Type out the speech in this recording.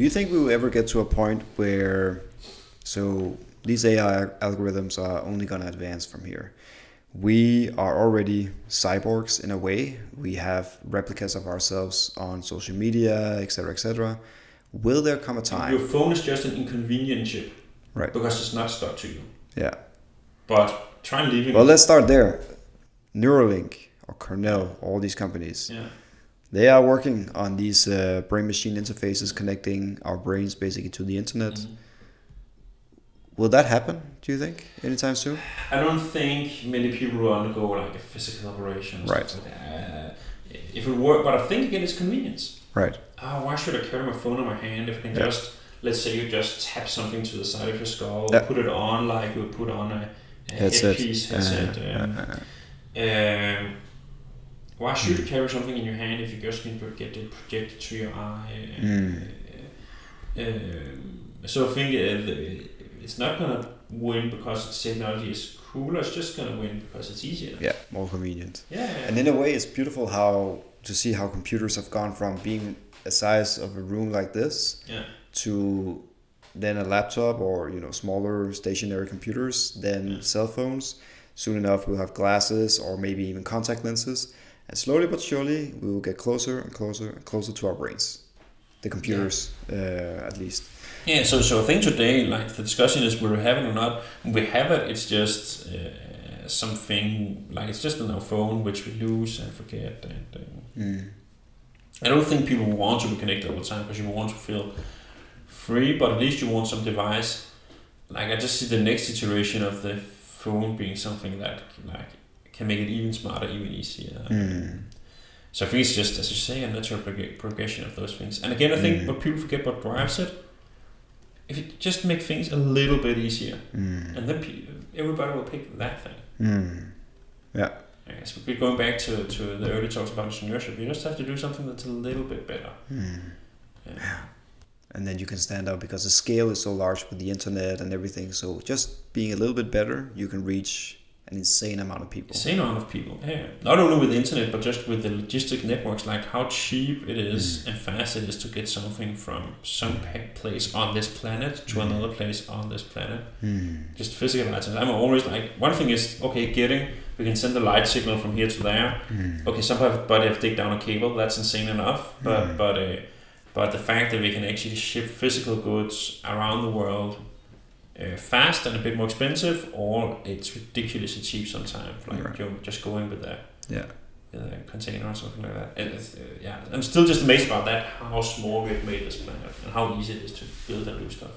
Do you think we will ever get to a point where, so these AI algorithms are only going to advance from here? We are already cyborgs in a way. We have replicas of ourselves on social media, etc., etc. Will there come a time? Your phone is just an inconvenient chip, right? Because it's not stuck to you. Yeah. But try and leave it. Well, let's start there. Neuralink or Kernel, all these companies. Yeah they are working on these uh, brain machine interfaces connecting our brains basically to the internet. Mm-hmm. Will that happen, do you think, anytime soon? I don't think many people will undergo like a physical operation. right. Like uh, if it work, but I think again it's convenience. Right. Oh, why should I carry my phone in my hand if I can yeah. just, let's say you just tap something to the side of your skull, yeah. put it on like you would put on a, a headset. headpiece, headset. Uh, um, uh, um, why should mm. you carry something in your hand if you just can get it projected to your eye? Mm. Uh, so I think uh, it's not gonna win because technology is cooler. It's just gonna win because it's easier. Yeah, more convenient. Yeah. And in a way, it's beautiful how to see how computers have gone from being a size of a room like this yeah. to then a laptop or you know smaller stationary computers, then yeah. cell phones. Soon enough, we'll have glasses or maybe even contact lenses and slowly but surely, we will get closer and closer and closer to our brains, the computers yeah. uh, at least. Yeah. So, so I think today, like the discussion is whether we have it or not. We have it, it's just uh, something like it's just on our phone which we lose and forget. And uh, mm. I don't think people want to be connected all the time because you want to feel free, but at least you want some device. Like I just see the next iteration of the phone being something that like can make it even smarter, even easier. Mm. So I think it's just, as you say, a natural progression of those things. And again, I think mm. what people forget what drives it, if you just make things a little bit easier, mm. and then everybody will pick that thing. Mm. Yeah. Yes, we're going back to, to the early talks about entrepreneurship. You just have to do something that's a little bit better. Mm. Yeah. And then you can stand out because the scale is so large with the internet and everything. So just being a little bit better, you can reach an insane amount of people. Insane amount of people. Yeah. Not only with the internet, but just with the logistic networks, like how cheap it is mm. and fast it is to get something from some place on this planet to mm. another place on this planet. Mm. Just physical items. I'm always like, one thing is, okay, getting, we can send the light signal from here to there. Mm. Okay, somebody have to dig down a cable, that's insane enough. But, mm. but, uh, but the fact that we can actually ship physical goods around the world uh, fast and a bit more expensive, or it's ridiculously cheap sometimes. Like right. you're just going with that. Yeah. container or something like that. And uh, yeah, I'm still just amazed about that. How small we've made this planet and how easy it is to build and do stuff.